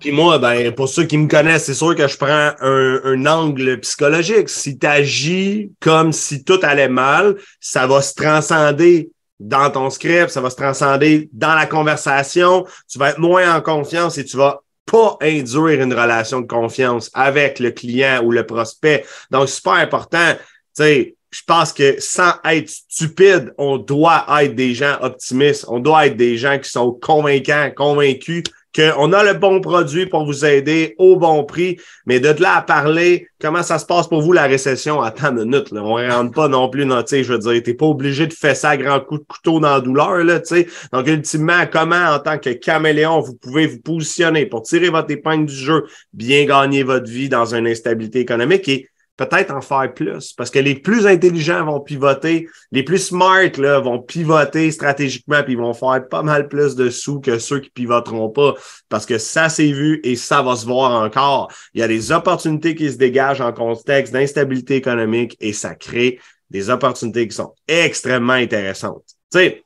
puis moi, ben, pour ceux qui me connaissent, c'est sûr que je prends un, un angle psychologique. Si tu agis comme si tout allait mal, ça va se transcender dans ton script, ça va se transcender dans la conversation, tu vas être moins en confiance et tu vas pas induire une relation de confiance avec le client ou le prospect. Donc, super important. Tu sais, je pense que sans être stupide, on doit être des gens optimistes. On doit être des gens qui sont convaincants, convaincus qu'on a le bon produit pour vous aider au bon prix, mais de là à parler, comment ça se passe pour vous la récession? Attends une minute, là. on ne rentre pas non plus dans, tu je veux dire, t'es pas obligé de faire ça à grand coup de couteau dans la douleur, là, tu sais. Donc, ultimement, comment, en tant que caméléon, vous pouvez vous positionner pour tirer votre épingle du jeu, bien gagner votre vie dans une instabilité économique et peut-être en faire plus parce que les plus intelligents vont pivoter, les plus smart là, vont pivoter stratégiquement puis ils vont faire pas mal plus de sous que ceux qui pivoteront pas parce que ça s'est vu et ça va se voir encore. Il y a des opportunités qui se dégagent en contexte d'instabilité économique et ça crée des opportunités qui sont extrêmement intéressantes. Tu sais,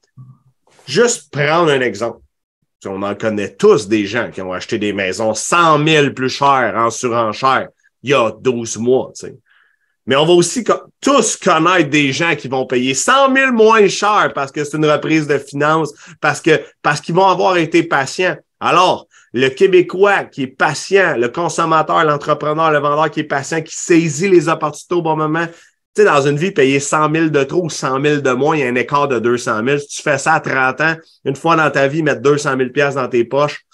juste prendre un exemple. On en connaît tous des gens qui ont acheté des maisons 100 000 plus chères en surenchère il y a 12 mois. Tu sais. Mais on va aussi tous connaître des gens qui vont payer 100 000 moins cher parce que c'est une reprise de finances, parce que parce qu'ils vont avoir été patients. Alors, le Québécois qui est patient, le consommateur, l'entrepreneur, le vendeur qui est patient, qui saisit les opportunités au bon moment, tu sais, dans une vie, payer 100 000 de trop ou 100 000 de moins, il y a un écart de 200 000. Si tu fais ça à 30 ans, une fois dans ta vie, mettre 200 000 dans tes poches,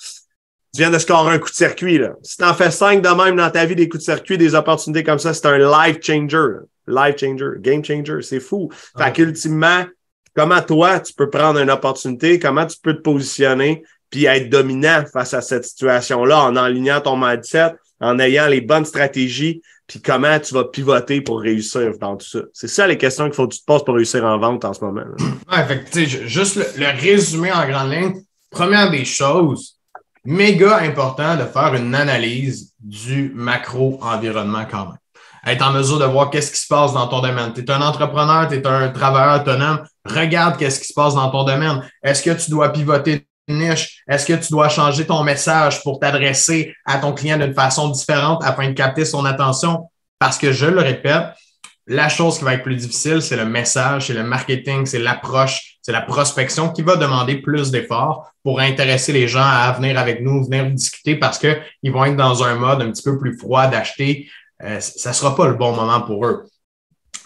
tu viens de scorer un coup de circuit. Là. Si tu en fais cinq de même dans ta vie, des coups de circuit, des opportunités comme ça, c'est un life changer. Life changer, game changer, c'est fou. Fait qu'ultimement, comment toi, tu peux prendre une opportunité, comment tu peux te positionner, puis être dominant face à cette situation-là en alignant ton mindset, en ayant les bonnes stratégies, puis comment tu vas pivoter pour réussir dans tout ça. C'est ça les questions qu'il faut que tu te poses pour réussir en vente en ce moment. Ouais, fait juste le, le résumé en grande ligne. Première des choses, méga important de faire une analyse du macro-environnement quand même. Être en mesure de voir qu'est-ce qui se passe dans ton domaine. Tu es un entrepreneur, tu es un travailleur autonome, regarde qu'est-ce qui se passe dans ton domaine. Est-ce que tu dois pivoter une niche? Est-ce que tu dois changer ton message pour t'adresser à ton client d'une façon différente afin de capter son attention? Parce que je le répète, la chose qui va être plus difficile, c'est le message, c'est le marketing, c'est l'approche, c'est la prospection qui va demander plus d'efforts pour intéresser les gens à venir avec nous, venir discuter parce qu'ils vont être dans un mode un petit peu plus froid d'acheter. Euh, ça ne sera pas le bon moment pour eux.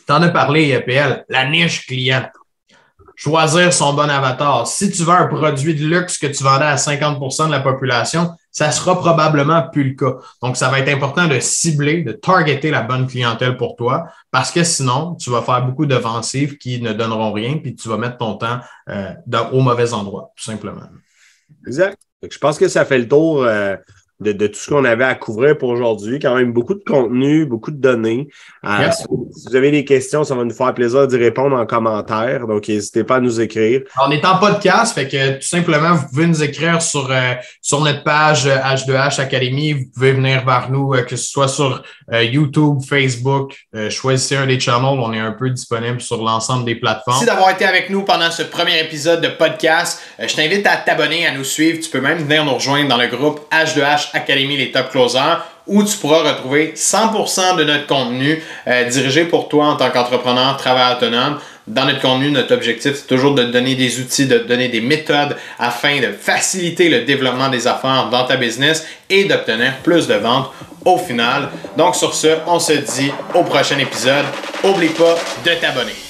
Tu en as parlé, EPL, la niche client choisir son bon avatar. Si tu vends un produit de luxe que tu vendais à 50% de la population, ça sera probablement plus le cas. Donc, ça va être important de cibler, de targeter la bonne clientèle pour toi, parce que sinon, tu vas faire beaucoup d'offensives qui ne donneront rien, puis tu vas mettre ton temps euh, au mauvais endroit, tout simplement. Exact. Je pense que ça fait le tour. Euh, de, de, tout ce qu'on avait à couvrir pour aujourd'hui. Quand même beaucoup de contenu, beaucoup de données. Euh, si, vous avez des questions, ça va nous faire plaisir d'y répondre en commentaire. Donc, n'hésitez pas à nous écrire. On est en podcast, fait que tout simplement, vous pouvez nous écrire sur, euh, sur notre page H2H euh, Academy. Vous pouvez venir vers nous, que ce soit sur YouTube, Facebook. choisissez un des channels. On est un peu disponible sur l'ensemble des plateformes. Merci d'avoir été avec nous pendant ce premier épisode de podcast. je t'invite à t'abonner, à nous suivre. Tu peux même venir nous rejoindre dans le groupe H2H Académie les top closers où tu pourras retrouver 100% de notre contenu euh, dirigé pour toi en tant qu'entrepreneur, travailleur autonome. Dans notre contenu, notre objectif, c'est toujours de te donner des outils, de te donner des méthodes afin de faciliter le développement des affaires dans ta business et d'obtenir plus de ventes au final. Donc sur ce, on se dit au prochain épisode. N'oublie pas de t'abonner.